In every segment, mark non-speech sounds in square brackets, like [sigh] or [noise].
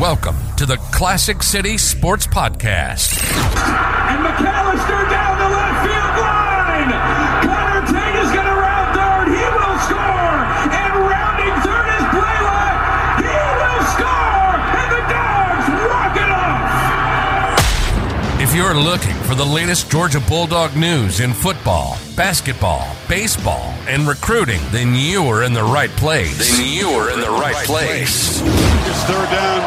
Welcome to the Classic City Sports Podcast. And McAllister down the left field line. Connor Tate is going to round third. He will score. And rounding third is Blaylock. He will score. And the Dogs walk it off. If you're looking for the latest Georgia Bulldog news in football, basketball, baseball, and recruiting, then you are in the right place. Then you are in the right place. It's third down.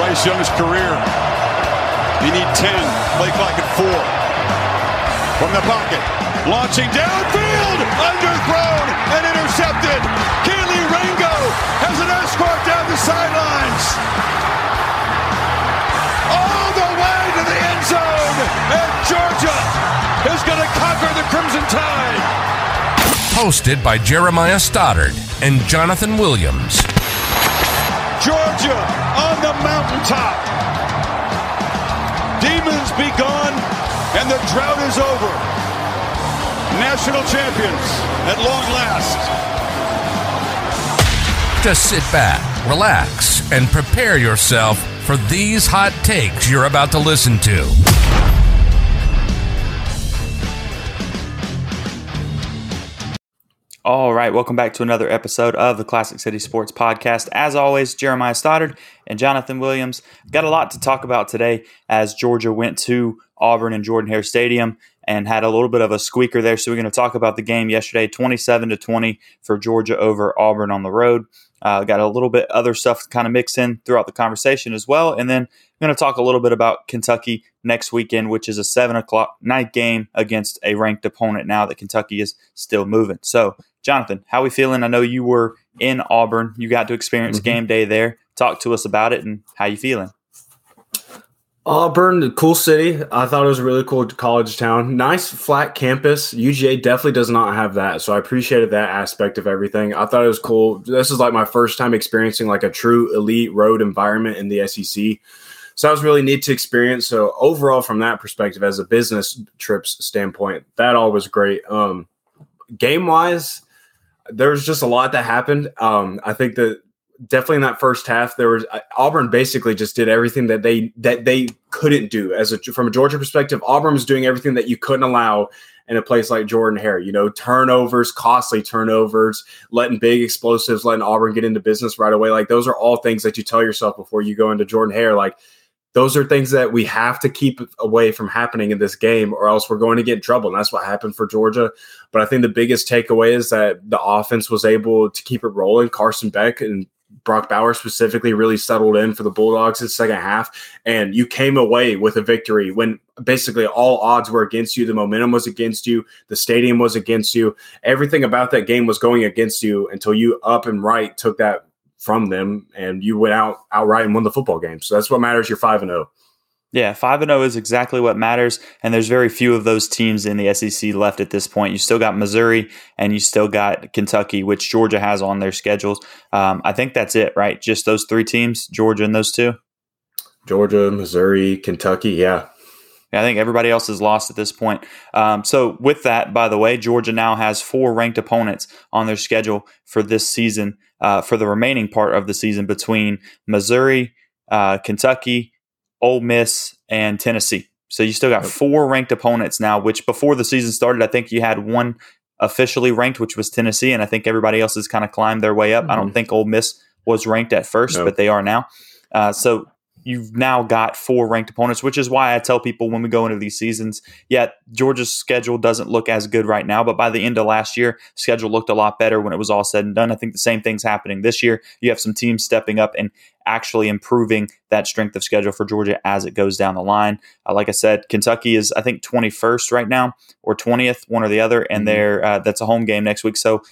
Bryce Young's career. You need 10. Play clock at four. From the pocket. Launching downfield. Underthrown and intercepted. Kelee Ringo has an escort down the sidelines. All the way to the end zone. And Georgia is going to conquer the Crimson Tide. Hosted by Jeremiah Stoddard and Jonathan Williams. Georgia on the mountaintop. Demons be gone, and the drought is over. National champions at long last. Just sit back, relax, and prepare yourself for these hot takes you're about to listen to. All right, welcome back to another episode of the Classic City Sports Podcast. As always, Jeremiah Stoddard and Jonathan Williams. Got a lot to talk about today as Georgia went to Auburn and Jordan Hare Stadium and had a little bit of a squeaker there. So we're going to talk about the game yesterday, 27 to 20 for Georgia over Auburn on the road. Uh, got a little bit other stuff to kind of mix in throughout the conversation as well, and then I'm going to talk a little bit about Kentucky next weekend, which is a seven o'clock night game against a ranked opponent. Now that Kentucky is still moving. So, Jonathan, how are we feeling? I know you were in Auburn. You got to experience Mm-hmm. game day there. Talk to us about it and how you feeling. Auburn, cool city. I thought it was a really cool college town. Nice flat campus. UGA definitely does not have that, so I appreciated that aspect of everything. I thought it was cool. This is like my first time experiencing like a true elite road environment in the SEC. So that was really neat to experience. So overall, from that perspective, as a business trips standpoint, that all was great. Um, game wise, there was just a lot that happened. Um, I think that definitely in that first half, there was uh, Auburn basically just did everything that they that they couldn't do as a from a Georgia perspective. Auburn doing everything that you couldn't allow in a place like Jordan Hare. You know, turnovers, costly turnovers, letting big explosives, letting Auburn get into business right away. Like those are all things that you tell yourself before you go into Jordan Hare. Like those are things that we have to keep away from happening in this game, or else we're going to get in trouble. And that's what happened for Georgia. But I think the biggest takeaway is that the offense was able to keep it rolling. Carson Beck and Brock Bowers specifically really settled in for the Bulldogs in the second half. And you came away with a victory when basically all odds were against you. The momentum was against you. The stadium was against you. Everything about that game was going against you until you up and right took that from them and you went out outright and won the football game. So that's what matters. You're 5 and oh. 0. Yeah, five and zero is exactly what matters, and there's very few of those teams in the SEC left at this point. You still got Missouri, and you still got Kentucky, which Georgia has on their schedules. Um, I think that's it, right? Just those three teams, Georgia and those two. Georgia, Missouri, Kentucky. Yeah. I think everybody else is lost at this point. Um, so, with that, by the way, Georgia now has four ranked opponents on their schedule for this season, uh, for the remaining part of the season between Missouri, uh, Kentucky, Ole Miss, and Tennessee. So, you still got four ranked opponents now, which before the season started, I think you had one officially ranked, which was Tennessee, and I think everybody else has kind of climbed their way up. I don't think Ole Miss was ranked at first, No. but they are now. Uh, so, you've now got four ranked opponents, which is why I tell people when we go into these seasons, yeah, Georgia's schedule doesn't look as good right now, but by the end of last year, schedule looked a lot better when it was all said and done. I think the same thing's happening this year. You have some teams stepping up and actually improving that strength of schedule for Georgia as it goes down the line. Uh, like I said, Kentucky is I think 21st right now or 20th, one or the other, and Mhm. they're uh, that's a home game next week. So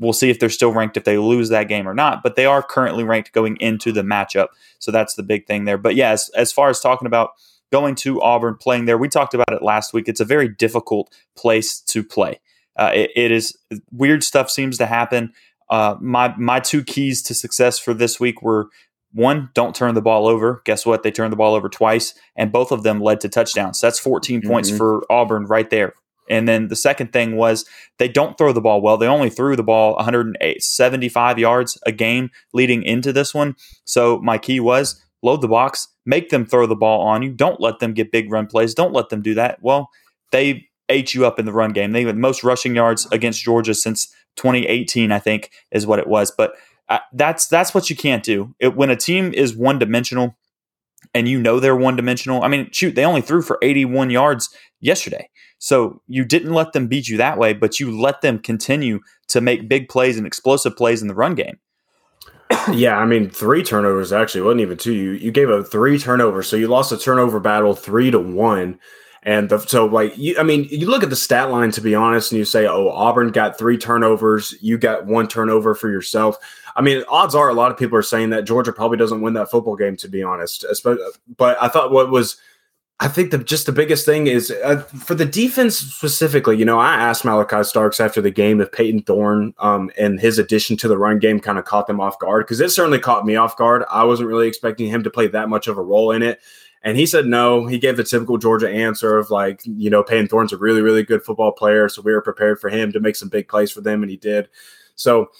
we'll see if they're still ranked if they lose that game or not. But they are currently ranked going into the matchup. So that's the big thing there. But yeah, as, as far as talking about going to Auburn, playing there, we talked about it last week. It's a very difficult place to play. Uh, it, it is weird stuff seems to happen. Uh, my my two keys to success for this week were one, don't turn the ball over. Guess what? They turned the ball over twice, and both of them led to touchdowns. So that's 14 points Mhm. for Auburn right there. And then the second thing was they don't throw the ball well. They only threw the ball 175 yards a game leading into this one. So my key was load the box, make them throw the ball on you. Don't let them get big run plays. Don't let them do that. Well, they ate you up in the run game. They had most rushing yards against Georgia since 2018, I think, is what it was. But uh, that's that's what you can't do. It, when a team is one dimensional, and you know they're one dimensional. I mean, shoot, they only threw for 81 yards yesterday. So you didn't let them beat you that way, but you let them continue to make big plays and explosive plays in the run game. [clears throat] yeah, I mean, three turnovers actually wasn't even two. You you gave up three turnovers, so you lost a turnover battle three to one. And the, so, like, you, I mean, you look at the stat line to be honest, and you say, "Oh, Auburn got three turnovers. You got one turnover for yourself." I mean, odds are a lot of people are saying that Georgia probably doesn't win that football game. To be honest, but I thought what was I think the just the biggest thing is uh, for the defense specifically. You know, I asked Malaki Starks after the game if Payton Thorne um, and his addition to the run game kind of caught them off guard because it certainly caught me off guard. I wasn't really expecting him to play that much of a role in it. And he said no. He gave the typical Georgia answer of like, you know, Payton Thorne's a really, really good football player. So we were prepared for him to make some big plays for them. And he did. So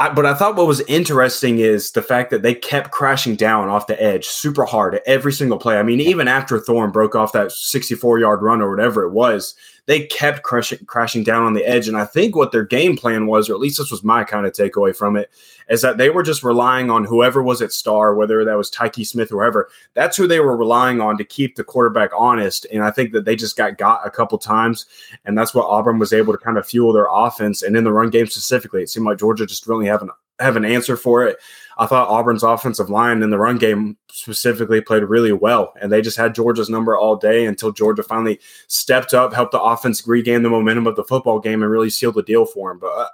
I, but I thought what was interesting is the fact that they kept crashing down off the edge super hard at every single play. I mean, even after Thorne broke off that 64 yard run or whatever it was, they kept crashing, crashing down on the edge. And I think what their game plan was, or at least this was my kind of takeaway from it, is that they were just relying on whoever was at star, whether that was Tykee Smith or whoever. That's who they were relying on to keep the quarterback honest. And I think that they just got got a couple times, and that's what Auburn was able to kind of fuel their offense. And in the run game specifically, it seemed like Georgia just really haven't have an answer for it. I thought Auburn's offensive line in the run game specifically played really well, and they just had Georgia's number all day until Georgia finally stepped up, helped the offense regain the momentum of the football game, and really sealed the deal for them. But uh,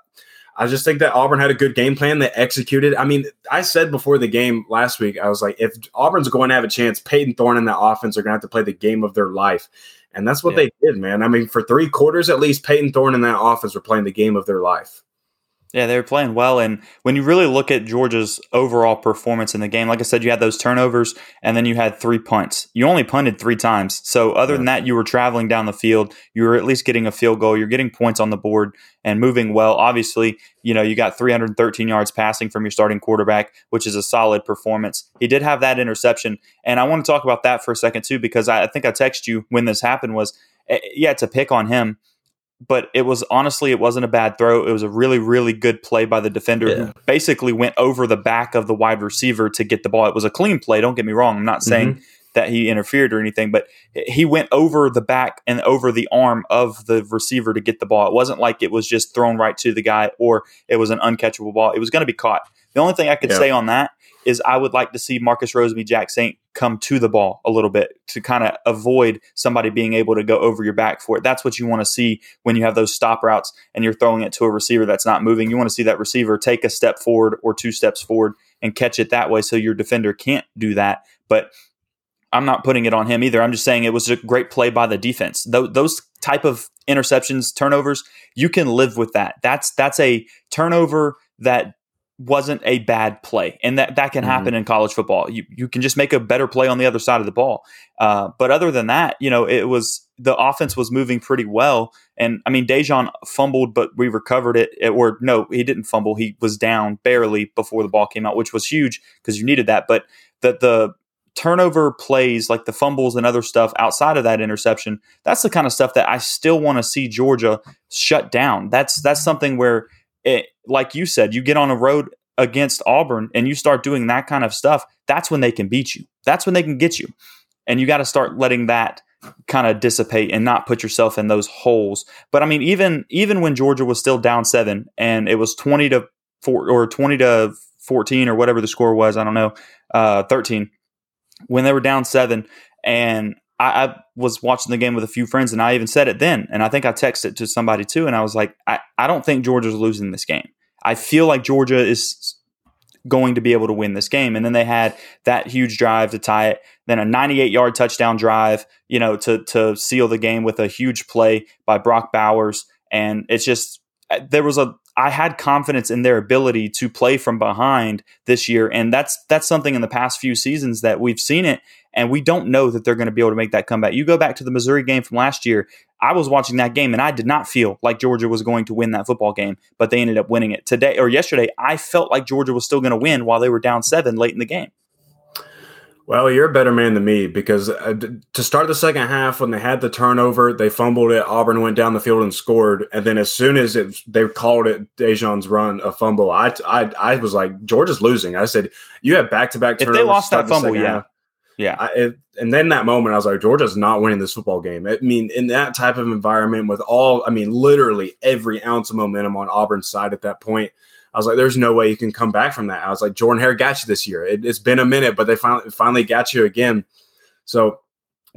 I just think that Auburn had a good game plan. They executed. I mean, I said before the game last week, I was like, if Auburn's going to have a chance, Payton Thorne and that offense are going to have to play the game of their life. And that's what yeah. they did, man. I mean, for three quarters at least, Payton Thorne and that offense were playing the game of their life. Yeah, they were playing well. And when you really look at Georgia's overall performance in the game, like I said, you had those turnovers and then you had three punts. You only punted three times. So, other than that, you were traveling down the field. You were at least getting a field goal. You're getting points on the board and moving well. Obviously, you know, you got 313 yards passing from your starting quarterback, which is a solid performance. He did have that interception. And I want to talk about that for a second, too, because I, I think I texted you when this happened was, eh, yeah, it's a pick on him but it was honestly it wasn't a bad throw. It was a really really good play by the defender yeah. who basically went over the back of the wide receiver to get the ball. It was a clean play. Don't get me wrong. I'm not saying mm-hmm. that he interfered or anything, but he went over the back and over the arm of the receiver to get the ball. It wasn't like it was just thrown right to the guy or it was an uncatchable ball. It was going to be caught. The only thing I could yeah. say on that is I would like to see Marcus Rosemy-Jacksaint come to the ball a little bit to kind of avoid somebody being able to go over your back for it. That's what you want to see when you have those stop routes and you're throwing it to a receiver that's not moving. You want to see that receiver take a step forward or two steps forward and catch it that way so your defender can't do that. But I'm not putting it on him either. I'm just saying it was a great play by the defense. Th- those type of interceptions, turnovers, you can live with that. That's that's a turnover that wasn't a bad play, and that that can mm-hmm. happen in college football. You you can just make a better play on the other side of the ball. Uh, but other than that, you know, it was the offense was moving pretty well. And I mean, Daijun fumbled, but we recovered it. Or no, he didn't fumble. He was down barely before the ball came out, which was huge because you needed that. But the the turnover plays like the fumbles and other stuff outside of that interception that's the kind of stuff that i still want to see georgia shut down that's that's something where it, like you said, you get on a road against Auburn and you start doing that kind of stuff, that's when they can beat you. That's when they can get you. And you got to start letting that kind of dissipate and not put yourself in those holes. But I mean, even even when Georgia was still down seven and it was twenty to four or twenty to fourteen or whatever the score was, I don't know, uh, thirteen. When they were down seven, and I, I, was watching the game with a few friends, and I even said it then. And I think I texted to somebody too, and I was like, I, I don't think Georgia's losing this game. I feel like Georgia is going to be able to win this game. And then they had that huge drive to tie it, then a 98 yard touchdown drive, you know, to to seal the game with a huge play by Brock Bowers. And it's just uh, there was a I had confidence in their ability to play from behind this year, and that's that's something in the past few seasons that we've seen it, and we don't know that they're going to be able to make that comeback. You go back to the Missouri game from last year. I was watching that game, and I did not feel like Georgia was going to win that football game, but they ended up winning it today or yesterday. I felt like Georgia was still going to win while they were down seven late in the game. Well, you're a better man than me because uh, to start the second half, when they had the turnover, they fumbled it. Auburn went down the field and scored, and then as soon as it, they called it Daijun's run a fumble, I, I I was like, Georgia's losing. I said, you have back to back. If they lost that fumble, yeah, half. Yeah. I, it, and then that moment, I was like, Georgia's not winning this football game. I mean, in that type of environment, with all, I mean, literally every ounce of momentum on Auburn's side at that point. I was like, there's no way you can come back from that. I was like, Jordan Hare got you this year. It, has been a minute, but they finally finally got you again. So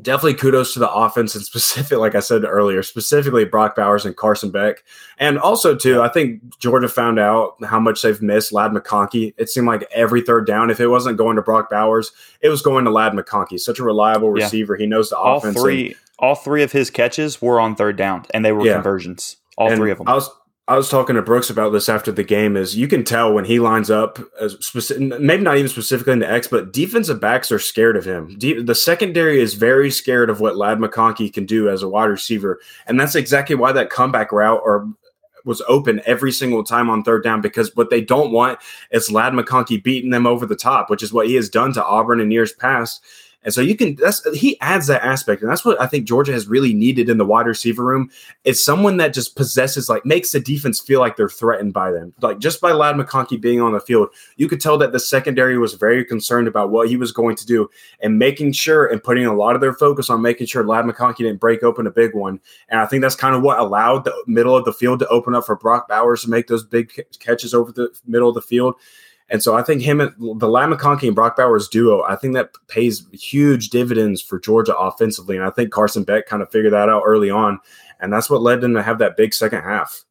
definitely kudos to the offense and specific, [laughs] like I said earlier, specifically Brock Bowers and Carson Beck. And also too, I think Georgia found out how much they've missed Ladd McConkey. It seemed like every third down, if it wasn't going to Brock Bowers, it was going to Ladd McConkey. Such a reliable receiver. Yeah. He knows the all offense. Three, and, all three of his catches were on third down, and they were yeah. conversions. All and three of them. I was I was talking to Brooks about this after the game. Is you can tell when he lines up, specific, maybe not even specifically in the X, but defensive backs are scared of him. De- the secondary is very scared of what Ladd McConkey can do as a wide receiver, and that's exactly why that comeback route or was open every single time on third down because what they don't want is Ladd McConkey beating them over the top, which is what he has done to Auburn in years past. And so you can that's he adds that aspect. And that's what I think Georgia has really needed in the wide receiver room. is someone that just possesses like makes the defense feel like they're threatened by them. Like just by Ladd McConkey being on the field, you could tell that the secondary was very concerned about what he was going to do and making sure and putting a lot of their focus on making sure Ladd McConkey didn't break open a big one. And I think that's kind of what allowed the middle of the field to open up for Brock Bowers to make those big catches over the middle of the field. And so I think him, and the Ladd McConkey and Brock Bowers duo, I think that pays huge dividends for Georgia offensively. And I think Carson Beck kind of figured that out early on. And that's what led them to have that big second half.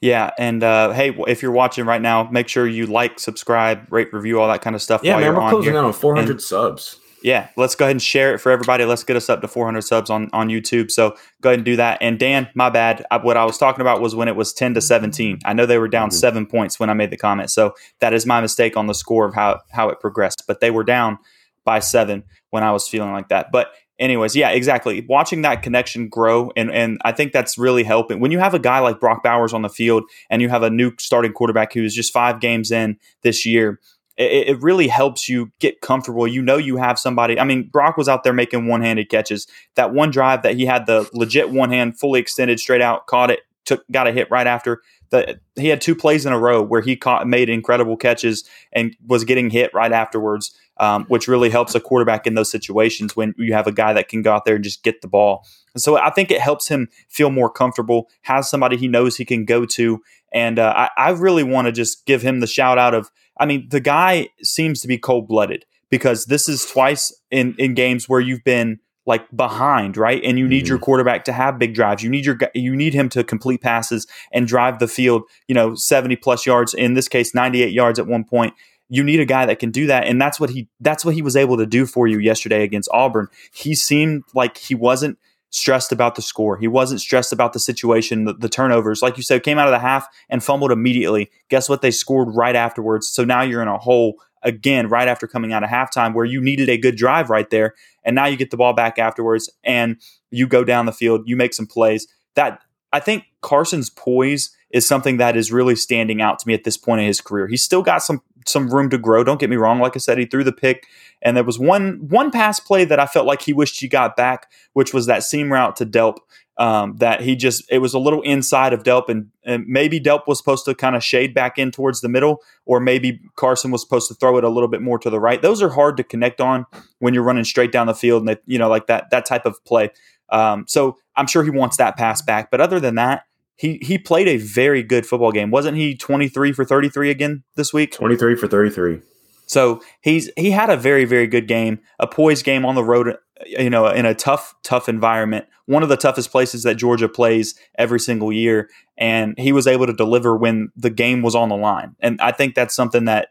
Yeah, and uh, hey, if you're watching right now, make sure you like, subscribe, rate, review, all that kind of stuff. Yeah, man, we're closing out on 400 and, subs yeah, let's go ahead and share it for everybody. Let's get us up to 400 subs on, on YouTube. So go ahead and do that. And Dan, my bad. I, what I was talking about was when it was 10 to 17. I know they were down mm-hmm. seven points when I made the comment. So that is my mistake on the score of how, how it progressed. But they were down by seven when I was feeling like that. But anyways, yeah, exactly. Watching that connection grow, and and I think that's really helping. When you have a guy like Brock Bowers on the field, and you have a new starting quarterback who is just five games in this year, it, it, really helps you get comfortable. You know, you have somebody. I mean, Brock was out there making one handed catches. That one drive that he had the legit one hand fully extended straight out, caught it, took, got a hit right after. The, he had two plays in a row where he caught, made incredible catches and was getting hit right afterwards, um, which really helps a quarterback in those situations when you have a guy that can go out there and just get the ball. And so I think it helps him feel more comfortable, has somebody he knows he can go to. And uh, I, I really want to just give him the shout out of I mean, the guy seems to be cold blooded because this is twice in, in games where you've been like behind, right? And you need mm-hmm. your quarterback to have big drives. You need your you need him to complete passes and drive the field, you know, 70 plus yards, in this case 98 yards at one point. You need a guy that can do that and that's what he that's what he was able to do for you yesterday against Auburn. He seemed like he wasn't stressed about the score. He wasn't stressed about the situation, the, the, turnovers. Like you said, came out of the half and fumbled immediately. Guess what? They scored right afterwards. So now you're in a hole again right after coming out of halftime where you needed a good drive right there. And now you get the ball back afterwards and you go down the field, you make some plays. That I think Carson's poise is something that is really standing out to me at this point in his career. He's still got some some room to grow. Don't get me wrong. Like I said, he threw the pick, and there was one one pass play that I felt like he wished he got back, which was that seam route to Delp. Um, that he just it was a little inside of Delp, and, and maybe Delp was supposed to kind of shade back in towards the middle, or maybe Carson was supposed to throw it a little bit more to the right. Those are hard to connect on when you're running straight down the field, and they, you know like that that type of play. Um, so I'm sure he wants that pass back, but other than that, he he played a very good football game. Wasn't he 23 for 33 again this week? 23 for 33. So he's he had a very very good game, a poised game on the road, you know, in a tough tough environment, one of the toughest places that Georgia plays every single year, and he was able to deliver when the game was on the line. And I think that's something that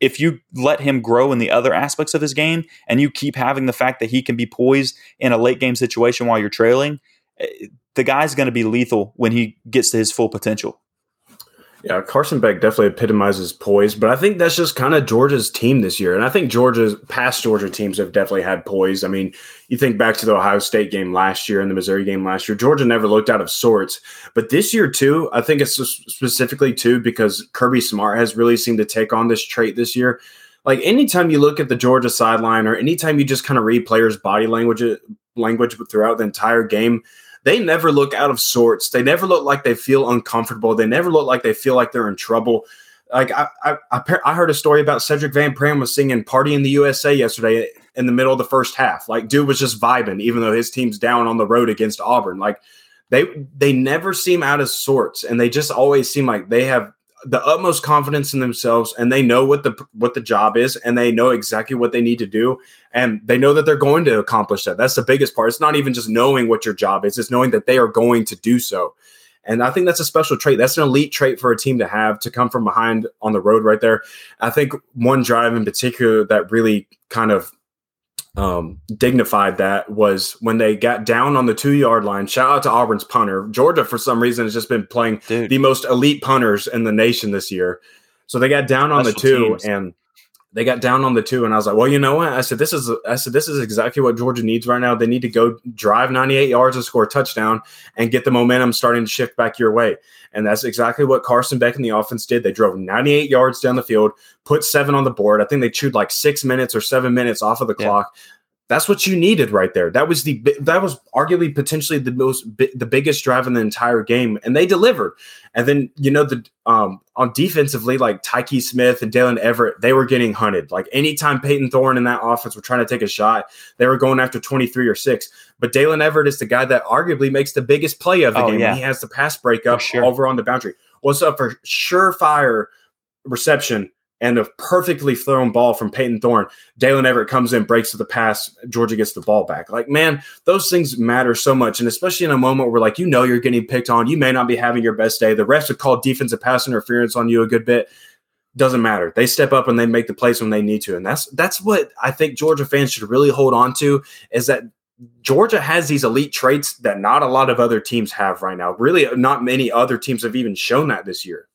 if you let him grow in the other aspects of his game and you keep having the fact that he can be poised in a late game situation while you're trailing, eh, the guy's going to be lethal when he gets to his full potential. Yeah, Carson Beck definitely epitomizes poise, but I think that's just kind of Georgia's team this year. And I think Georgia's past Georgia teams have definitely had poise. I mean, you think back to the Ohio State game last year and the Missouri game last year, Georgia never looked out of sorts. But this year, too, I think it's specifically, too, because Kirby Smart has really seemed to take on this trait this year. like anytime you look at the Georgia sideline or anytime you just kind of read players' body language language throughout the entire game, they never look out of sorts. They never look like they feel uncomfortable. They never look like they feel like they're in trouble. Like I, I, I heard a story about Sedrick Van Pran was singing "Party in the USA" yesterday in the middle of the first half. Like, dude was just vibing, even though his team's down on the road against Auburn. Like, they they never seem out of sorts, and they just always seem like they have the utmost confidence in themselves and they know what the what the job is and they know exactly what they need to do and they know that they're going to accomplish that. That's the biggest part. It's not even just knowing what your job is it's knowing that they are going to do so. And i think that's a special trait. That's an elite trait for a team to have to come from behind on the road right there. I think one drive in particular that really kind of um, dignified that was when they got down on the two yard line. Shout out to Auburn's punter. Georgia, for some reason, has just been playing Dude. the most elite punters in the nation this year. So they got down on Special the two teams. and they got down on the two, and I was like, well, you know what? I said this is I said this is exactly what Georgia needs right now. They need to go drive 98 yards and score a touchdown and get the momentum starting to shift back your way. And that's exactly what Carson Beck and the offense did. They drove 98 yards down the field, put seven on the board. I think they chewed like six minutes or seven minutes off of the yeah. clock. That's what you needed right there. That was the that was arguably potentially the most the biggest drive in the entire game, and they delivered. And then you know the um on defensively, like Tykee Smith and Daylen Everette, they were getting hunted. Like anytime Payton Thorne and that offense were trying to take a shot, they were going after twenty three or six. But Daylen Everette is the guy that arguably makes the biggest play of the oh, game. Yeah. He has the pass breakup sure. over on the boundary. What's up for surefire reception and a perfectly thrown ball from Payton Thorne. Daylen Everette comes in, breaks to the pass. Georgia gets the ball back. Like, man, those things matter so much. And especially in a moment where, like, you know, you're getting picked on. You may not be having your best day. The refs have called defensive pass interference on you a good bit. Doesn't matter. They step up and they make the plays when they need to. And that's that's what I think Georgia fans should really hold on to is that Georgia has these elite traits that not a lot of other teams have right now. Really, not many other teams have even shown that this year.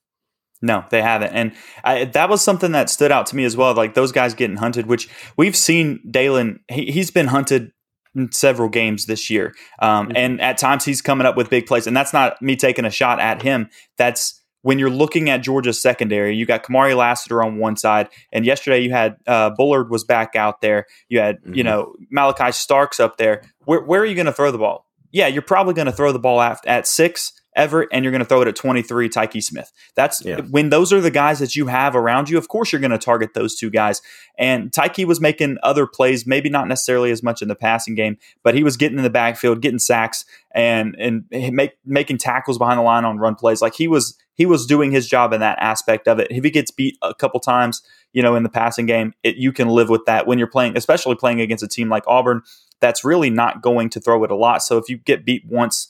No, they haven't, and I, that was something that stood out to me as well. Like those guys getting hunted, which we've seen. Daylen, he, has been hunted in several games this year, um, mm-hmm. and at times he's coming up with big plays. And that's not me taking a shot at him. That's when you're looking at Georgia's secondary. You got Kamari Lassiter on one side, and yesterday you had uh, Bullard was back out there. You had mm-hmm. you know Malaki Starks up there. Where, where are you going to throw the ball? Yeah, you're probably going to throw the ball at, at six Everette, and you're going to throw it at 23, Tykee Smith. That's yeah. when those are the guys that you have around you. Of course, you're going to target those two guys. And Tykee was making other plays, maybe not necessarily as much in the passing game, but he was getting in the backfield, getting sacks, and and make, making tackles behind the line on run plays. Like he was he was doing his job in that aspect of it. If he gets beat a couple times, you know, in the passing game, it, you can live with that when you're playing, especially playing against a team like Auburn that's really not going to throw it a lot. So if you get beat once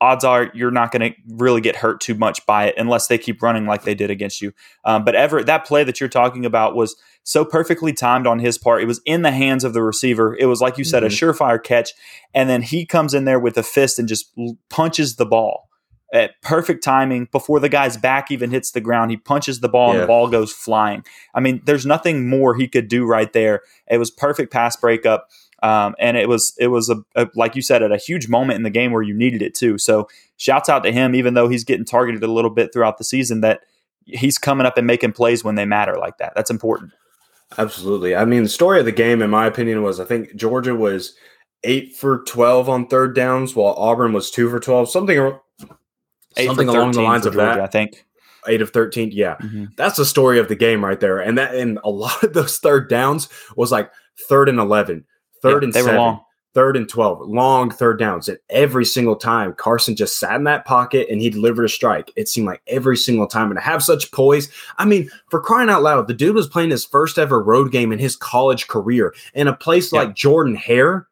odds are you're not going to really get hurt too much by it unless they keep running like they did against you. Um, but ever that play that you're talking about was so perfectly timed on his part. It was in the hands of the receiver. It was like you said, mm-hmm. a surefire catch, and then he comes in there with a fist and just punches the ball at perfect timing before the guy's back even hits the ground. He punches the ball yeah. and the ball goes flying. I mean, there's nothing more he could do right there. It was perfect pass breakup. Um, and it was it was a, a, like you said at a huge moment in the game where you needed it too. So shouts out to him, even though he's getting targeted a little bit throughout the season, that he's coming up and making plays when they matter like that. That's important. Absolutely. I mean, the story of the game, in my opinion, was I think Georgia was eight for twelve on third downs, while Auburn was two for twelve. Something, something along the lines of Georgia, that. I think eight of 13 yeah mm-hmm. that's the story of the game right there and that and a [laughs] lot of those third downs was like third and 11 third yeah, and they seven, were long. third and 12, long third downs. And every single time Carson just sat in that pocket and he delivered a strike. It seemed like every single time. And to have such poise, I mean, for crying out loud, the dude was playing his first ever road game in his college career in a place yeah. like Jordan Hare.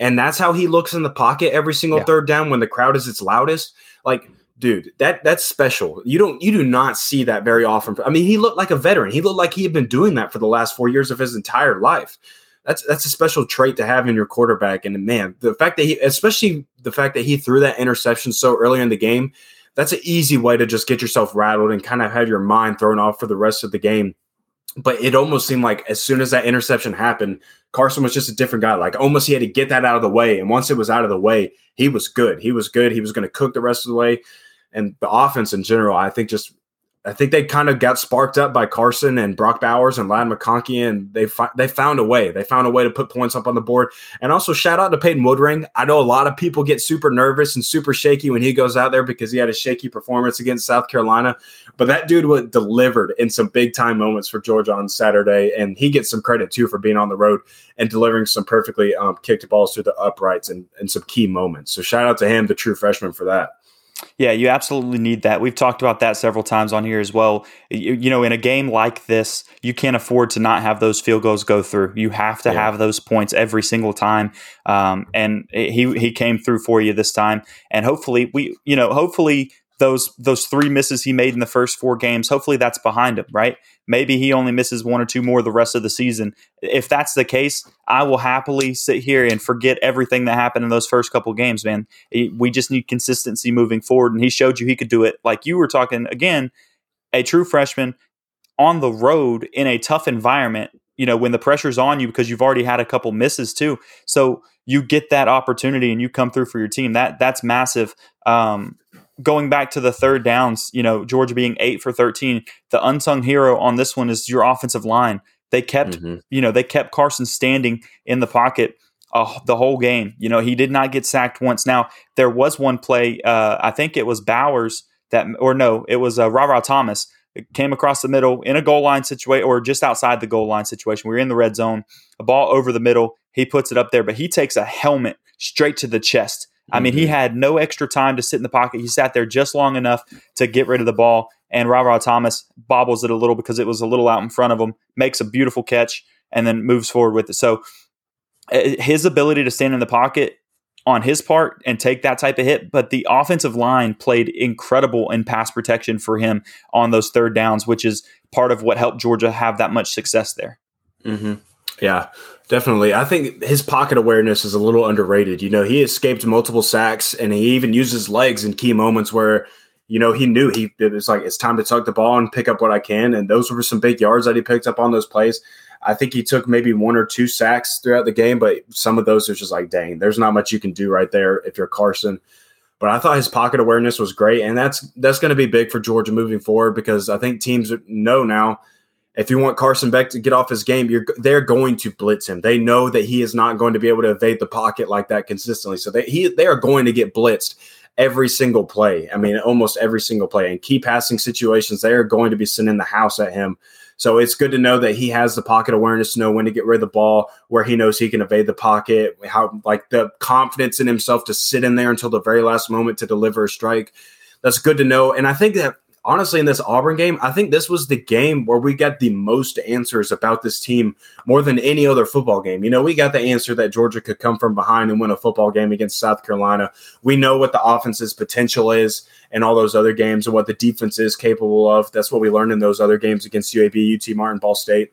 And that's how he looks in the pocket every single yeah. third down when the crowd is its loudest. Like, dude, that that's special. You don't you do not see that very often. I mean, he looked like a veteran. He looked like he had been doing that for the last four years of his entire life that's that's a special trait to have in your quarterback. And man, the fact that he, especially the fact that he threw that interception so early in the game, that's an easy way to just get yourself rattled and kind of have your mind thrown off for the rest of the game. But it almost seemed like as soon as that interception happened, Carson was just a different guy. Like almost he had to get that out of the way. And once it was out of the way, he was good. He was good. He was going to cook the rest of the way. And the offense in general, I think just I think they kind of got sparked up by Carson and Brock Bowers and Ladd McConkey, and they fi- they found a way. They found a way to put points up on the board. And also shout out to Peyton Woodring. I know a lot of people get super nervous and super shaky when he goes out there because he had a shaky performance against South Carolina, but that dude was delivered in some big time moments for Georgia on Saturday, and he gets some credit too for being on the road and delivering some perfectly um, kicked balls through the uprights and, and some key moments. So shout out to him, the true freshman, for that. Yeah, you absolutely need that. We've talked about that several times on here as well. You, you, know, in a game like this, you can't afford to not have those field goals go through. You have to yeah. have those points every single time. Um, and he he came through for you this time. And hopefully, we you know, hopefully those those three misses he made in the first four games hopefully that's behind him right? Maybe he only misses one or two more the rest of the season. If that's the case i will happily sit here and forget everything that happened in those first couple games man. We just need consistency moving forward and he showed you he could do it. Like you were talking again a true freshman on the road in a tough environment you know when the pressure's on you because you've already had a couple misses too. So you get that opportunity and you come through for your team. That that's massive. Um, going back to the third downs, you know, Georgia being eight for 13, the unsung hero on this one is your offensive line. They kept, mm-hmm. you know, they kept Carson standing in the pocket uh, the whole game. You know, he did not get sacked once. Now, there was one play, uh, I think it was Bowers that, or no, it was uh, Ra Thomas. It came across the middle in a goal line situation or just outside the goal line situation. We were in the red zone, a ball over the middle. He puts it up there, but he takes a helmet straight to the chest I mean, he mm-hmm. had no extra time to sit in the pocket. He sat there just long enough to get rid of the ball. And Ra Thomas bobbles it a little because it was a little out in front of him, makes a beautiful catch, and then moves forward with it. So uh, his ability to stand in the pocket on his part and take that type of hit, but the offensive line played incredible in pass protection for him on those third downs, which is part of what helped Georgia have that much success there. Mm-hmm. Yeah, definitely. I think his pocket awareness is a little underrated. You know, he escaped multiple sacks and he even used his legs in key moments where, you know, he knew he it was like it's time to tuck the ball and pick up what I can. And those were some big yards that he picked up on those plays. I think he took maybe one or two sacks throughout the game, but some of those are just like, dang, there's not much you can do right there if you're Carson. But I thought his pocket awareness was great, and that's that's going to be big for Georgia moving forward because I think teams know now if you want Carson Beck to get off his game, you're they're going to blitz him. They know that he is not going to be able to evade the pocket like that consistently. So they he they are going to get blitzed every single play. I mean, almost every single play. In key passing situations, they are going to be sending the house at him. So it's good to know that he has the pocket awareness to know when to get rid of the ball, where he knows he can evade the pocket, how like the confidence in himself to sit in there until the very last moment to deliver a strike. That's good to know. And I think that honestly, in this Auburn game, I think this was the game where we got the most answers about this team more than any other football game. You know, we got the answer that Georgia could come from behind and win a football game against South Carolina. We know what the offense's potential is and all those other games and what the defense is capable of. That's what we learned in those other games against UAB, UT Martin, Ball State.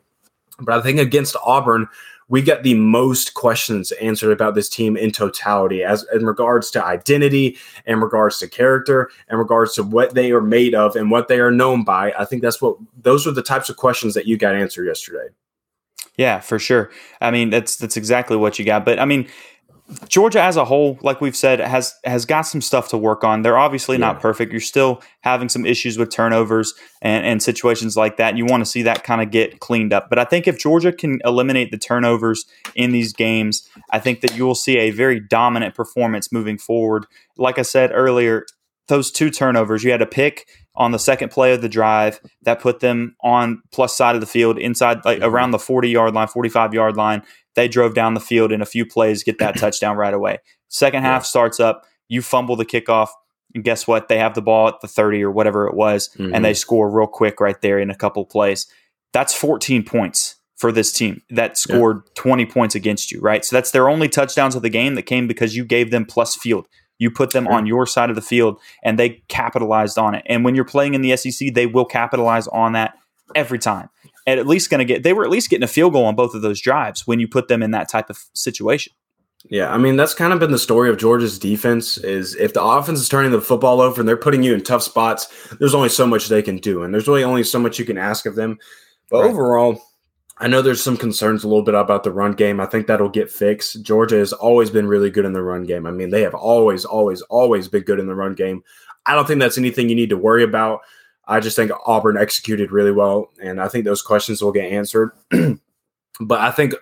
But I think against Auburn, we get the most questions answered about this team in totality as in regards to identity in regards to character in regards to what they are made of and what they are known by. I think that's what those are the types of questions that you got answered yesterday. Yeah for sure. I mean that's that's exactly what you got. But i mean Georgia as a whole, like we've said, has has got some stuff to work on. They're obviously yeah. not perfect. You're still having some issues with turnovers and, and situations like that. You want to see that kind of get cleaned up. But I think if Georgia can eliminate the turnovers in these games, I think that you will see a very dominant performance moving forward. Like I said earlier, those two turnovers, you had a pick on the second play of the drive that put them on plus side of the field inside like mm-hmm. around the 40 yard line 45 yard line they drove down the field in a few plays, get that [clears throat] touchdown right away. Second half yeah. starts up, you fumble the kickoff, and guess what? They have the ball at the 30 or whatever it was, mm-hmm. and they score real quick right there in a couple plays. That's 14 points for this team that scored yeah. 20 points against you, right? So that's their only touchdowns of the game that came because you gave them plus field. You put them on your side of the field and they capitalized on it. And when you're playing in the SEC, they will capitalize on that every time and at least going to get they were at least getting a field goal on both of those drives when you put them in that type of situation. Yeah, I mean that's kind of been the story of Georgia's defense is if the offense is turning the football over and they're putting you in tough spots, there's only so much they can do and there's really only so much you can ask of them. But right. overall, I know there's some concerns a little bit about the run game. I think that'll get fixed. Georgia has always been really good in the run game. I mean, they have always always always been good in the run game. I don't think that's anything you need to worry about. I just think Auburn executed really well, and I think those questions will get answered. [clears throat] but I think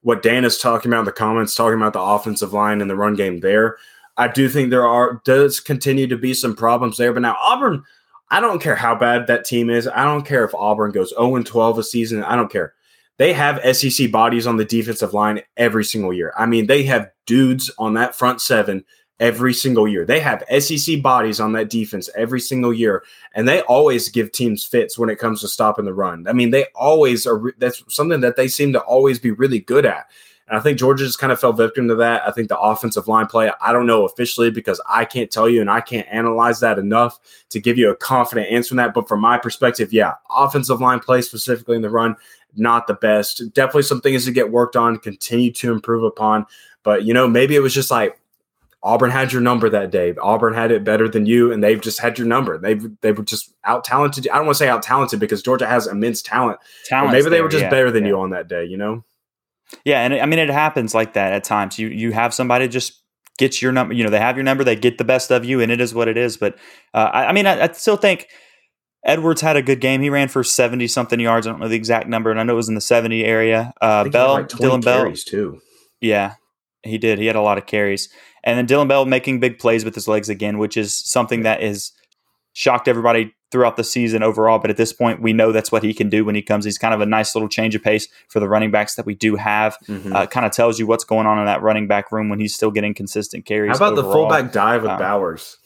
what Dan is talking about in the comments, talking about the offensive line and the run game there, I do think there are does continue to be some problems there. But now Auburn, I don't care how bad that team is. I don't care if Auburn goes 0 and 12 a season. I don't care. They have SEC bodies on the defensive line every single year. I mean, they have dudes on that front seven every single year. They have SEC bodies on that defense every single year, and they always give teams fits when it comes to stopping the run. I mean, they always are. That's something that they seem to always be really good at. And I think Georgia just kind of fell victim to that. I think the offensive line play, I don't know officially because I can't tell you and I can't analyze that enough to give you a confident answer on that. But from my perspective, yeah, offensive line play, specifically in the run, not the best. Definitely some things to get worked on, continue to improve upon. But, you know, maybe it was just like, Auburn had your number that day. Auburn had it better than you, and they've just had your number. They've they were just out talented. I don't want to say out talented because Georgia has immense talent. Talent. Maybe they there, were just yeah, better than yeah. you on that day. You know. Yeah, and I mean it happens like that at times. You you have somebody just gets your number. You know, they have your number. They get the best of you, and it is what it is. But uh, I, I, mean, I, I, still think Edwards had a good game. He ran for seventy something yards. I don't know the exact number, and I know it was in the seventy area. Uh, Bell, like Dillon Bell, too. Yeah, he did. He had a lot of carries, and then Dillon Bell making big plays with his legs again, which is something that is shocked everybody throughout the season overall. But at this point, we know that's what he can do when he comes. He's kind of a nice little change of pace for the running backs that we do have. Mm-hmm. Uh, kind of tells you what's going on in that running back room when he's still getting consistent carries. How about overall. the fullback dive with um, Bowers?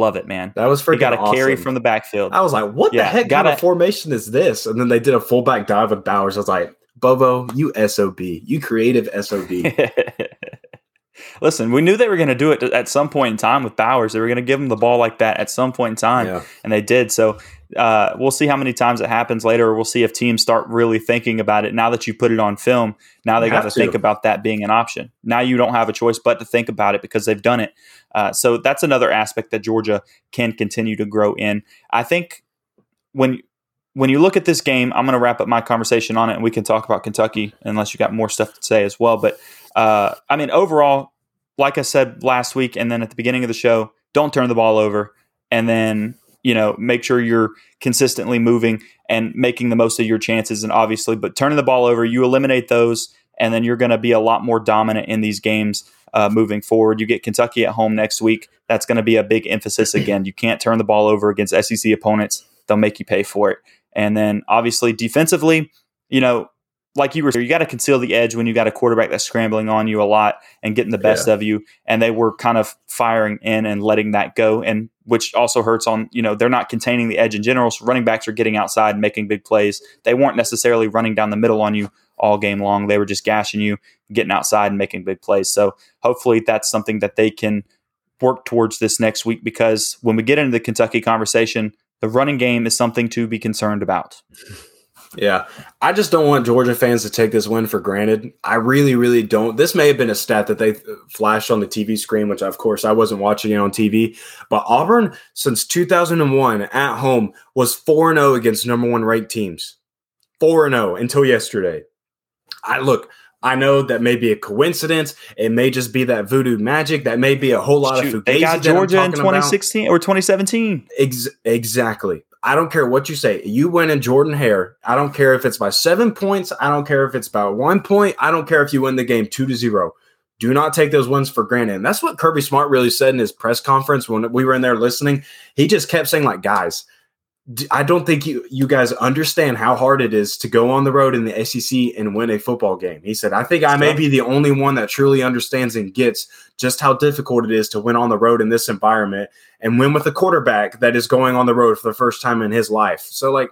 Love it, man. That was freaking. He got a awesome. carry from the backfield. I was like, "What yeah, the heck kind of formation is this?" And then they did a fullback dive with Bowers. I was like, "Bobo, you sob, you creative sob." [laughs] listen, we knew they were going to do it at some point in time with Bowers. They were going to give him the ball like that at some point in time, yeah. and they did. So uh, we'll see how many times it happens later. We'll see if teams start really thinking about it now that you put it on film. Now they got to think about that being an option. Now you don't have a choice but to think about it because they've done it. Uh, so that's another aspect that Georgia can continue to grow in. I think when when you look at this game, I'm going to wrap up my conversation on it, and we can talk about Kentucky unless you got more stuff to say as well. But uh, I mean, overall, like I said last week and then at the beginning of the show, don't turn the ball over and then, you know, make sure you're consistently moving and making the most of your chances. And obviously, but turning the ball over, you eliminate those, and then you're going to be a lot more dominant in these games uh, moving forward. You get Kentucky at home next week. That's going to be a big emphasis again. You can't turn the ball over against SEC opponents, they'll make you pay for it. And then obviously, defensively, you know, like you were, you got to conceal the edge when you got a quarterback that's scrambling on you a lot and getting the best yeah. of you. And they were kind of firing in and letting that go, and which also hurts on you know they're not containing the edge in general. So running backs are getting outside and making big plays. They weren't necessarily running down the middle on you all game long. They were just gashing you, getting outside and making big plays. So hopefully that's something that they can work towards this next week because when we get into the Kentucky conversation, the running game is something to be concerned about. [laughs] Yeah, I just don't want Georgia fans to take this win for granted. I really, really don't. This may have been a stat that they uh, flashed on the TV screen, which of course I wasn't watching it on TV. But Auburn, since 2001 at home, was 4 0 against number one ranked teams. 4 0 until yesterday. I look, I know that may be a coincidence. It may just be that voodoo magic. That may be a whole lot Shoot, of fugazi. They got Georgia in 2016 about. or 2017. Ex- exactly. I don't care what you say. You win in Jordan Hare. I don't care if it's by seven points. I don't care if it's by one point. I don't care if you win the game two to zero. Do not take those wins for granted. And that's what Kirby Smart really said in his press conference when we were in there listening. He just kept saying, like, guys, I don't think you you guys understand how hard it is to go on the road in the SEC and win a football game. He said, "I think I may be the only one that truly understands and gets just how difficult it is to win on the road in this environment and win with a quarterback that is going on the road for the first time in his life." So like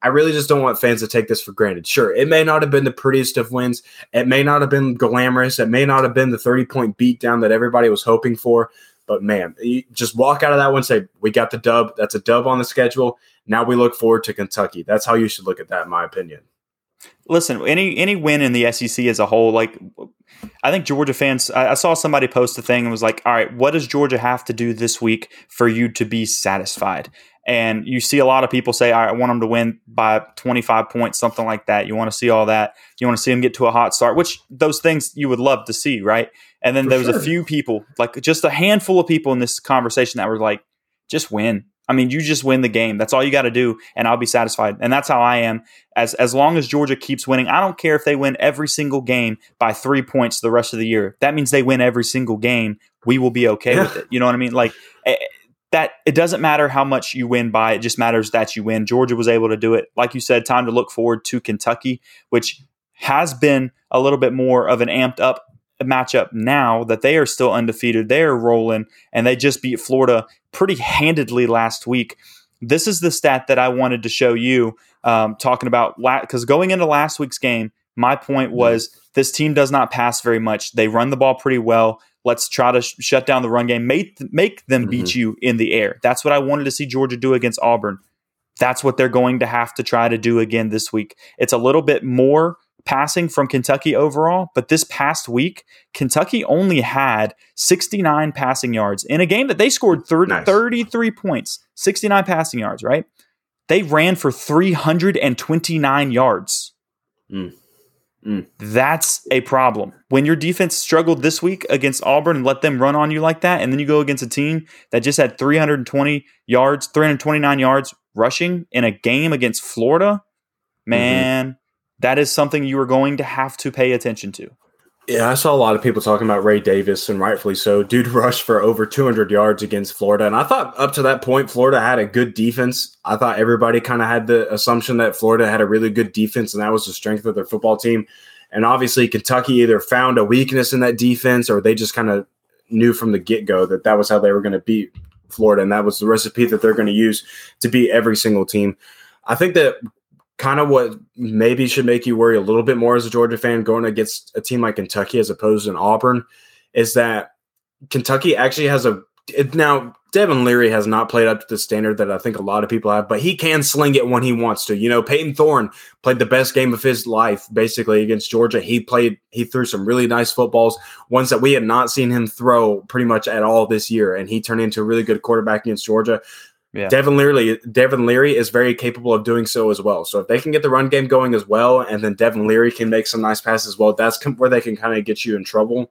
I really just don't want fans to take this for granted. Sure, it may not have been the prettiest of wins. It may not have been glamorous. It may not have been the 30 point beatdown that everybody was hoping for. But man, just walk out of that one and say, we got the dub. That's a dub on the schedule. Now we look forward to Kentucky. That's how you should look at that, in my opinion. Listen, any any win in the SEC as a whole, like I think Georgia fans. I, I saw somebody post a thing and was like, "All right, what does Georgia have to do this week for you to be satisfied?" And you see a lot of people say, I want them to win by 25 points, something like that. You want to see all that. You want to see them get to a hot start, which those things you would love to see, right? And then For there was sure. a few people, like just a handful of people in this conversation that were like, just win. I mean, you just win the game. That's all you got to do, and I'll be satisfied. And that's how I am. As as long as Georgia keeps winning, I don't care if they win every single game by three points the rest of the year. That means they win every single game. We will be okay yeah. with it. You know what I mean? Like eh, that. It doesn't matter how much you win by. It just matters that you win. Georgia was able to do it. Like you said, time to look forward to Kentucky, which has been a little bit more of an amped up matchup now that they are still undefeated. They are rolling and they just beat Florida pretty handedly last week. This is the stat that I wanted to show you um, talking about because la- going into last week's game, my point was this team does not pass very much. They run the ball pretty well. Let's try to sh- shut down the run game, make, make them mm-hmm. beat you in the air. That's what I wanted to see Georgia do against Auburn. That's what they're going to have to try to do again this week. It's a little bit more passing from Kentucky overall, but this past week, Kentucky only had 69 passing yards in a game that they scored 30, nice. 33 points, 69 passing yards, right? They ran for 329 yards. Mm. Mm. That's a problem. When your defense struggled this week against Auburn and let them run on you like that, and then you go against a team that just had 320 yards, 329 yards rushing in a game against Florida, mm-hmm. man, mm-hmm that is something you are going to have to pay attention to. Yeah, I saw a lot of people talking about Ray Davis, and rightfully so. Dude [laughs] rushed for over 200 yards against Florida. And I thought up to that point, Florida had a good defense. I thought everybody kind of had the assumption that Florida had a really good defense, and that was the strength of their football team. And obviously, Kentucky either found a weakness in that defense or they just kind of knew from the get go that that was how they were going to beat Florida. And that was the recipe that they're going to use to beat every single team. I think that kind of what maybe should make you worry a little bit more as a Georgia fan going against a team like Kentucky as opposed to Auburn is that Kentucky actually has a now Devin Leary has not played up to the standard that I think a lot of people have, but he can sling it when he wants to. You know, Payton Thorne played the best game of his life basically against Georgia. He played, he threw some really nice footballs, ones that we had not seen him throw pretty much at all this year, and he turned into a really good quarterback against Georgia. Yeah. Devin Leary, Devin Leary is very capable of doing so as well. So if they can get the run game going as well, and then Devin Leary can make some nice passes as well, that's where they can kind of get you in trouble.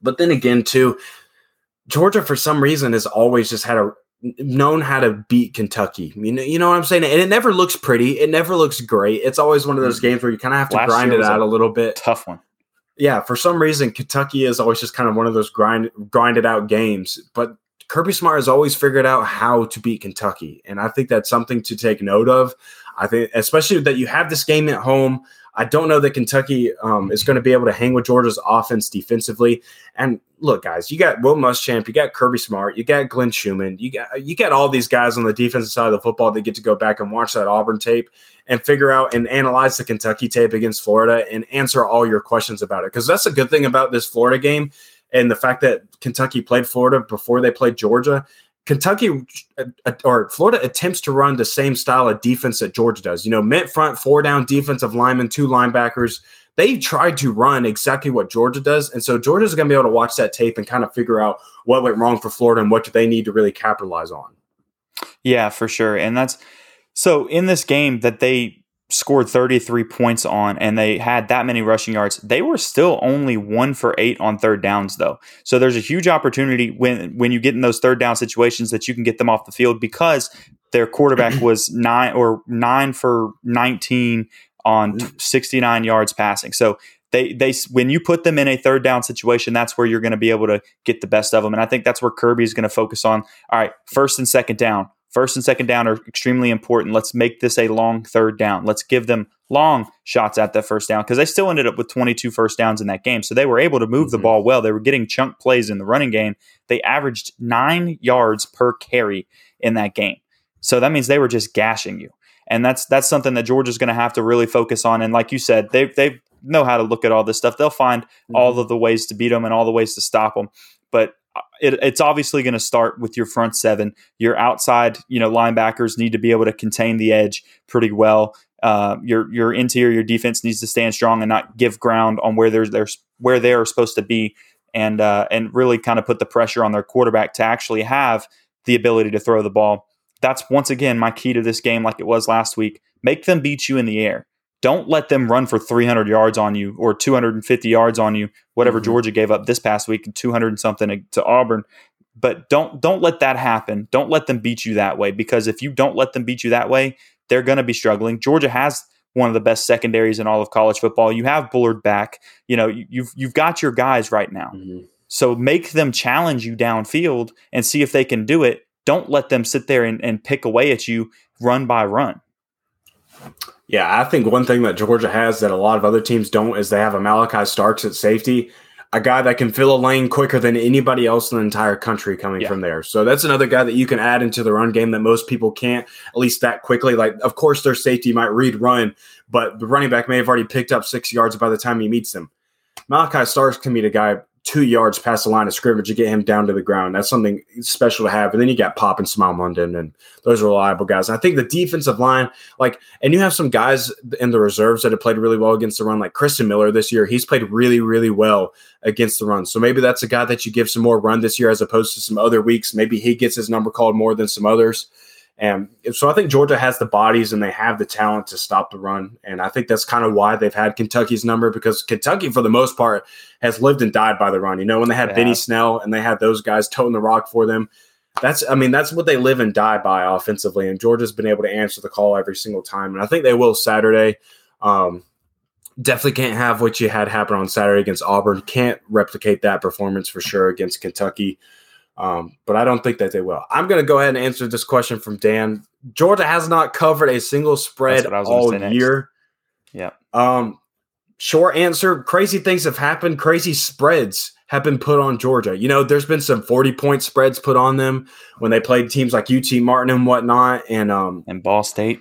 But then again, too, Georgia for some reason has always just had a known how to beat Kentucky. You know, you know what I'm saying? And it never looks pretty. It never looks great. It's always one of those mm-hmm. games where you kind of have to Last grind it out a, a little bit. Tough one. Yeah, for some reason, Kentucky is always just kind of one of those grind grinded out games. But Kirby Smart has always figured out how to beat Kentucky. And I think that's something to take note of. I think, especially that you have this game at home. I don't know that Kentucky um, is going to be able to hang with Georgia's offense defensively. And look, guys, you got Will Muschamp, you got Kirby Smart, you got Glenn Schumann, you got you got all these guys on the defensive side of the football that get to go back and watch that Auburn tape and figure out and analyze the Kentucky tape against Florida and answer all your questions about it. Because that's a good thing about this Florida game and the fact that Kentucky played Florida before they played Georgia. Kentucky uh, or Florida attempts to run the same style of defense that Georgia does. You know, mid front, four down defensive linemen, two linebackers. They tried to run exactly what Georgia does. And so Georgia's going to be able to watch that tape and kind of figure out what went wrong for Florida and what do they need to really capitalize on. Yeah, for sure. And that's so in this game that they scored 33 points on and they had that many rushing yards. They were still only one for eight on third downs though. So there's a huge opportunity when when you get in those third down situations that you can get them off the field because their quarterback [clears throat] was nine or nine for 19 on mm. 69 yards passing. So they they when you put them in a third down situation that's where you're going to be able to get the best of them. And i think that's where kirby is going to focus on. All right first and second down First and second down are extremely important. Let's make this a long third down. Let's give them long shots at that first down because they still ended up with 22 first downs in that game. So they were able to move mm-hmm. the ball well. They were getting chunk plays in the running game. They averaged nine yards per carry in that game. So that means they were just gashing you. And that's that's something that Georgia's going to have to really focus on. And like you said, they they know how to look at all this stuff. They'll find mm-hmm. all of the ways to beat them and all the ways to stop them. But it, it's obviously going to start with your front seven. Your outside, you know, linebackers need to be able to contain the edge pretty well. Uh, your your interior defense needs to stand strong and not give ground on where there's there's where they are supposed to be, and uh, and really kind of put the pressure on their quarterback to actually have the ability to throw the ball. That's once again my key to this game, like it was last week. Make them beat you in the air. Don't let them run for 300 yards on you or 250 yards on you, whatever mm-hmm. Georgia gave up this past week, 200 and something to Auburn. but don't don't let that happen. Don't let them beat you that way because if you don't let them beat you that way, they're going to be struggling. Georgia has one of the best secondaries in all of college football. You have Bullard back. You know, you've you've got your guys right now. Mm-hmm. So make them challenge you downfield and see if they can do it. Don't let them sit there and, and pick away at you run by run. Yeah, I think one thing that Georgia has that a lot of other teams don't is they have a Malaki Starks at safety, a guy that can fill a lane quicker than anybody else in the entire country coming yeah. from there. So that's another guy that you can add into the run game that most people can't, at least that quickly. Like, of course, their safety might read run, but the running back may have already picked up six yards by the time he meets them. Malaki Starks can meet a guy two yards past the line of scrimmage to get him down to the ground. That's something special to have. And then you got Pop and Smael Mondon, and those are reliable guys. And I think the defensive line, like, and you have some guys in the reserves that have played really well against the run, like Christian Miller this year. He's played really, really well against the run. So maybe that's a guy that you give some more run this year as opposed to some other weeks. Maybe he gets his number called more than some others. And so I think Georgia has the bodies and they have the talent to stop the run. And I think that's kind of why they've had Kentucky's number because Kentucky, for the most part, has lived and died by the run. You know, when they had yeah. Benny Snell and they had those guys toting the rock for them, that's, I mean, that's what they live and die by offensively. And Georgia's been able to answer the call every single time. And I think they will Saturday. Um, definitely can't have what you had happen on Saturday against Auburn. Can't replicate that performance for sure against Kentucky. Um, but I don't think that they will. I'm going to go ahead and answer this question from Dan. Georgia has not covered a single spread all year. Yeah. Um, short answer: crazy things have happened. Crazy spreads have been put on Georgia. You know, there's been some 40 point spreads put on them when they played teams like UT Martin and whatnot, and um, and Ball State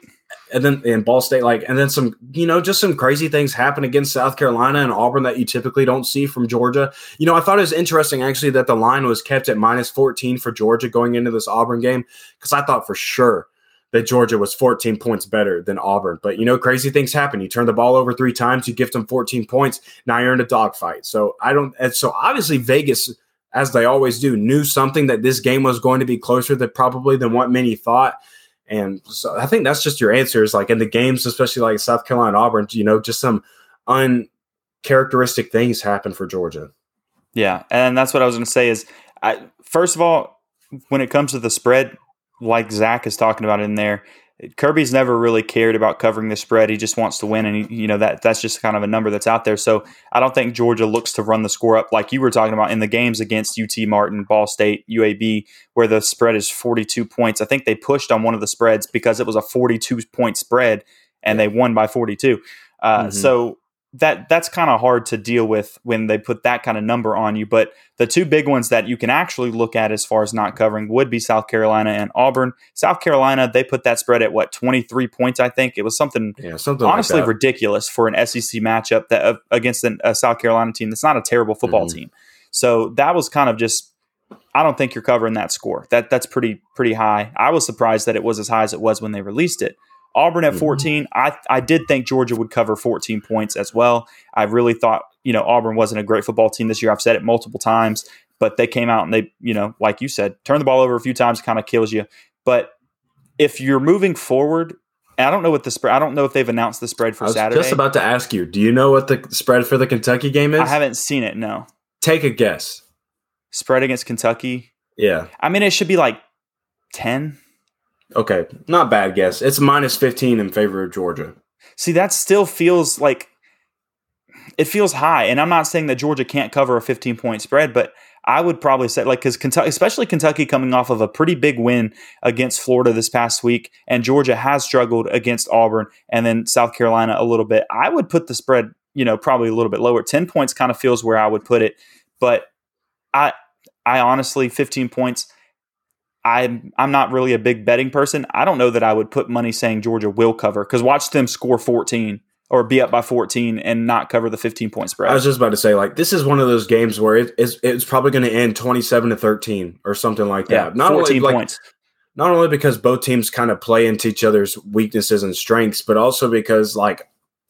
and then in Ball State, like, and then some, you know, just some crazy things happen against South Carolina and Auburn that you typically don't see from Georgia. You know, I thought it was interesting actually that the line was kept at minus 14 for Georgia going into this Auburn game because I thought for sure that Georgia was 14 points better than Auburn. But, you know, crazy things happen. You turn the ball over three times, you gift them 14 points. Now you're in a dogfight. So I don't, and so obviously Vegas, as they always do, knew something that this game was going to be closer than probably than what many thought. And so I think that's just your answers. Like in the games, especially like South Carolina, Auburn, you know, just some uncharacteristic things happen for Georgia. Yeah, and that's what I was going to say. Is I, first of all, when it comes to the spread, like Zach is talking about in there, Kirby's never really cared about covering the spread. He just wants to win, and you know that that's just kind of a number that's out there. So I don't think Georgia looks to run the score up like you were talking about in the games against UT Martin, Ball State, UAB, where the spread is 42 points. I think they pushed on one of the spreads because it was a 42 point spread, and they won by 42. Uh, mm-hmm. So that that's kind of hard to deal with when they put that kind of number on you. But the two big ones that you can actually look at as far as not covering would be South Carolina and Auburn. South Carolina, they put that spread at what twenty three points. I think it was something, yeah, something honestly like ridiculous for an SEC matchup that uh, against an, a South Carolina team that's not a terrible football mm-hmm. team. So that was kind of just. I don't think you're covering that score. That that's pretty pretty high. I was surprised that it was as high as it was when they released it. Auburn at mm-hmm. 14, I, I did think Georgia would cover 14 points as well. I really thought, you know, Auburn wasn't a great football team this year. I've said it multiple times, but they came out and they, you know, like you said, turn the ball over a few times, kind of kills you. But if you're moving forward, I don't know what the spread. I don't know if they've announced the spread for I was Saturday. Just about to ask you. Do you know what the spread for the Kentucky game is? I haven't seen it. No. Take a guess. Spread against Kentucky. Yeah. I mean, it should be like ten. Okay, not bad guess. It's minus 15 in favor of Georgia. See, that still feels like it feels high. And I'm not saying that Georgia can't cover a 15 point spread, but I would probably say like because Kentucky, especially Kentucky, coming off of a pretty big win against Florida this past week, and Georgia has struggled against Auburn and then South Carolina a little bit. I would put the spread, you know, probably a little bit lower. 10 points kind of feels where I would put it, but I, I honestly, 15 points. I'm I'm not really a big betting person. I don't know that I would put money saying Georgia will cover because watch them score 14 or be up by 14 and not cover the 15 point spread. I was just about to say like this is one of those games where it is it's probably going to end 27 to 13 or something like that. Yeah, not 14 only, points. Like, not only because both teams kind of play into each other's weaknesses and strengths, but also because like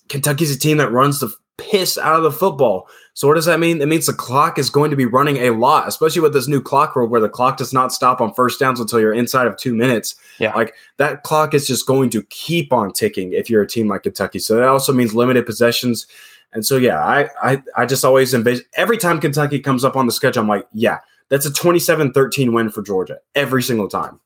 Kentucky's a team that runs the piss out of the football. So what does that mean? It means the clock is going to be running a lot, especially with this new clock rule where the clock does not stop on first downs until you're inside of two minutes. Yeah. Like that clock is just going to keep on ticking if you're a team like Kentucky. So that also means limited possessions. And so yeah, I I, I just always envision every time Kentucky comes up on the schedule, I'm like, yeah, that's a 27-13 win for Georgia every single time.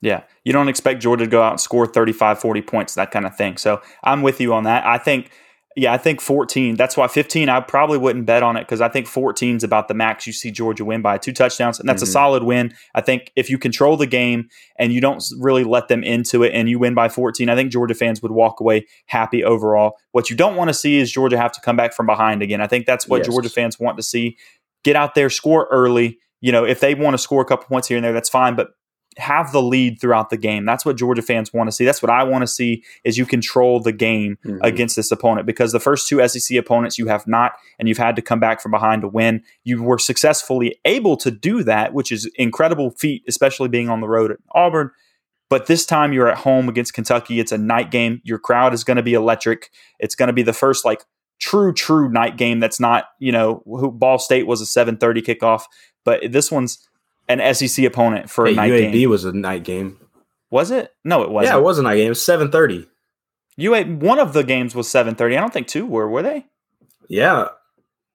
Yeah. You don't expect Georgia to go out and score 35, 40 points, that kind of thing. So I'm with you on that. I think yeah, I think 14. That's why 15, I probably wouldn't bet on it because I think 14 is about the max you see Georgia win by two touchdowns. And that's mm-hmm. a solid win. I think if you control the game and you don't really let them into it and you win by 14, I think Georgia fans would walk away happy overall. What you don't want to see is Georgia have to come back from behind again. I think that's what yes. Georgia fans want to see. Get out there, score early. You know, if they want to score a couple points here and there, that's fine. But have the lead throughout the game. That's what Georgia fans want to see. That's what I want to see is you control the game mm-hmm. against this opponent because the first two SEC opponents you have not and you've had to come back from behind to win. You were successfully able to do that, which is incredible feat, especially being on the road at Auburn. But this time you're at home against Kentucky. It's a night game. Your crowd is going to be electric. It's going to be the first like true true night game that's not, you know, Ball State was a 7:30 kickoff, but this one's an SEC opponent for hey, a night UAB game. was a night game. Was it? No, it wasn't. Yeah, it was a night game. It was seven thirty. UA one of the games was seven thirty. I don't think two were. Were they? Yeah.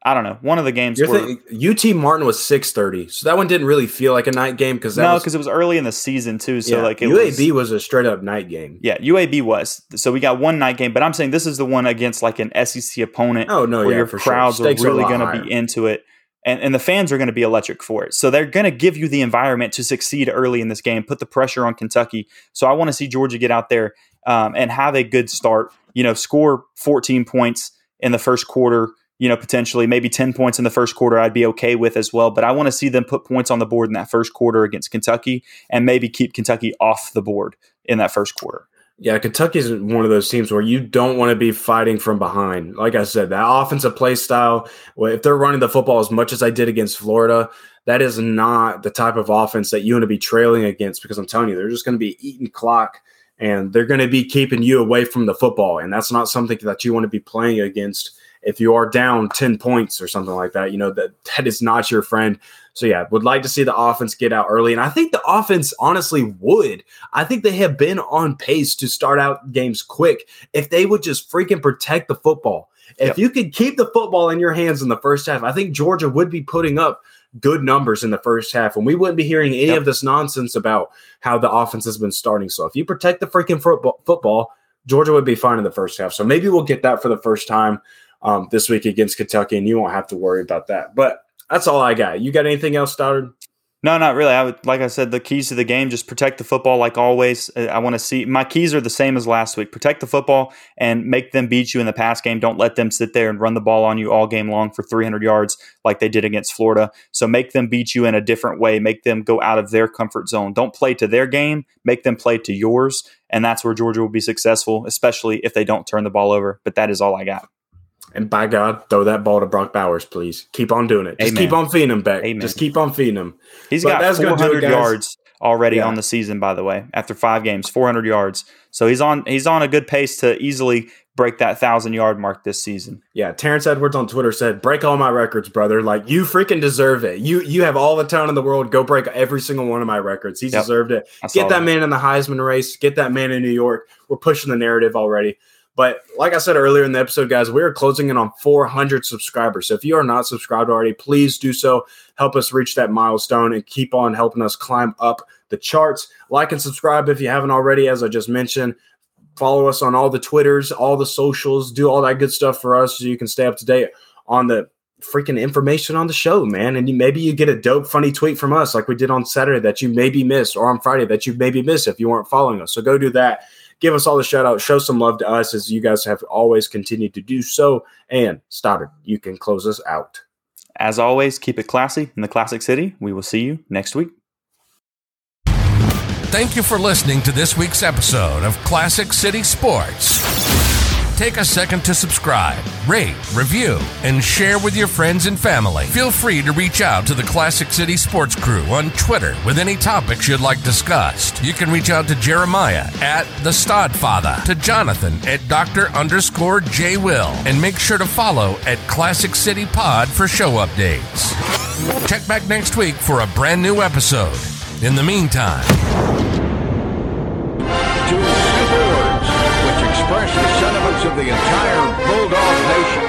I don't know. One of the games. Were, UT Martin was six thirty, so that one didn't really feel like a night game because no, because it was early in the season too. So yeah, like UAB was, was, a straight up night game. Yeah, UAB was. So we got one night game, but I'm saying this is the one against like an SEC opponent. Oh no, where yeah, your crowds sure. are really going to be into it and, and the fans are going to be electric for it. So they're going to give you the environment to succeed early in this game, put the pressure on Kentucky. So I want to see Georgia get out there um, and have a good start. You know, score 14 points in the first quarter. You know, potentially maybe 10 points in the first quarter, I'd be okay with as well. But I want to see them put points on the board in that first quarter against Kentucky and maybe keep Kentucky off the board in that first quarter. Yeah, Kentucky's one of those teams where you don't want to be fighting from behind. Like I said, that offensive play style, if they're running the football as much as I did against Florida, that is not the type of offense that you want to be trailing against because I'm telling you, they're just going to be eating clock and they're going to be keeping you away from the football. And that's not something that you want to be playing against if you are down 10 points or something like that. You know, that that is not your friend. So yeah, would like to see the offense get out early. And I think the offense honestly would. I think they have been on pace to start out games quick if they would just freaking protect the football. If yep. you could keep the football in your hands in the first half, I think Georgia would be putting up good numbers in the first half, and we wouldn't be hearing any yep. of this nonsense about how the offense has been starting. So if you protect the freaking football, football, Georgia would be fine in the first half. So maybe we'll get that for the first time um, this week against Kentucky, and you won't have to worry about that. But that's all I got. You got anything else, Stoddard? No, not really. I would, like I said, the keys to the game just protect the football like always. I want to see my keys are the same as last week. Protect the football and make them beat you in the pass game. Don't let them sit there and run the ball on you all game long for 300 yards like they did against Florida. So make them beat you in a different way. Make them go out of their comfort zone. Don't play to their game. Make them play to yours, and that's where Georgia will be successful, especially if they don't turn the ball over. But that is all I got. And by God, throw that ball to Brock Bowers, please. Keep on doing it. Just Amen. keep on feeding him back. Amen. Just keep on feeding him. He's but got 400 yards already yeah. on the season. By the way, after five games, 400 yards. So he's on he's on a good pace to easily break that thousand yard mark this season. Yeah, Terrence Edwards on Twitter said, "Break all my records, brother. Like you freaking deserve it. You you have all the talent in the world. Go break every single one of my records. He's yep. deserved it. Get that, that man in the Heisman race. Get that man in New York. We're pushing the narrative already." But like I said earlier in the episode, guys, we are closing in on 400 subscribers. So if you are not subscribed already, please do so. Help us reach that milestone and keep on helping us climb up the charts. Like and subscribe if you haven't already, as I just mentioned. Follow us on all the Twitters, all the socials, do all that good stuff for us so you can stay up to date on the freaking information on the show, man. And maybe you get a dope, funny tweet from us like we did on Saturday that you maybe missed, or on Friday that you maybe missed if you weren't following us. So go do that give us all the shout out, show some love to us as you guys have always continued to do so. And Stoddard, you can close us out. As always, keep it classy in the Classic City. We will see you next week. Thank you for listening to this week's episode of Classic City Sports. Take a second to subscribe, rate, review, and share with your friends and family. Feel free to reach out to the Classic City Sports Crew on Twitter with any topics you'd like discussed. You can reach out to Jeremiah at the Stodfather, to Jonathan at Dr. underscore J Will, and make sure to follow at Classic City Pod for show updates. Check back next week for a brand new episode. In the meantime, of the entire Bulldog Nation.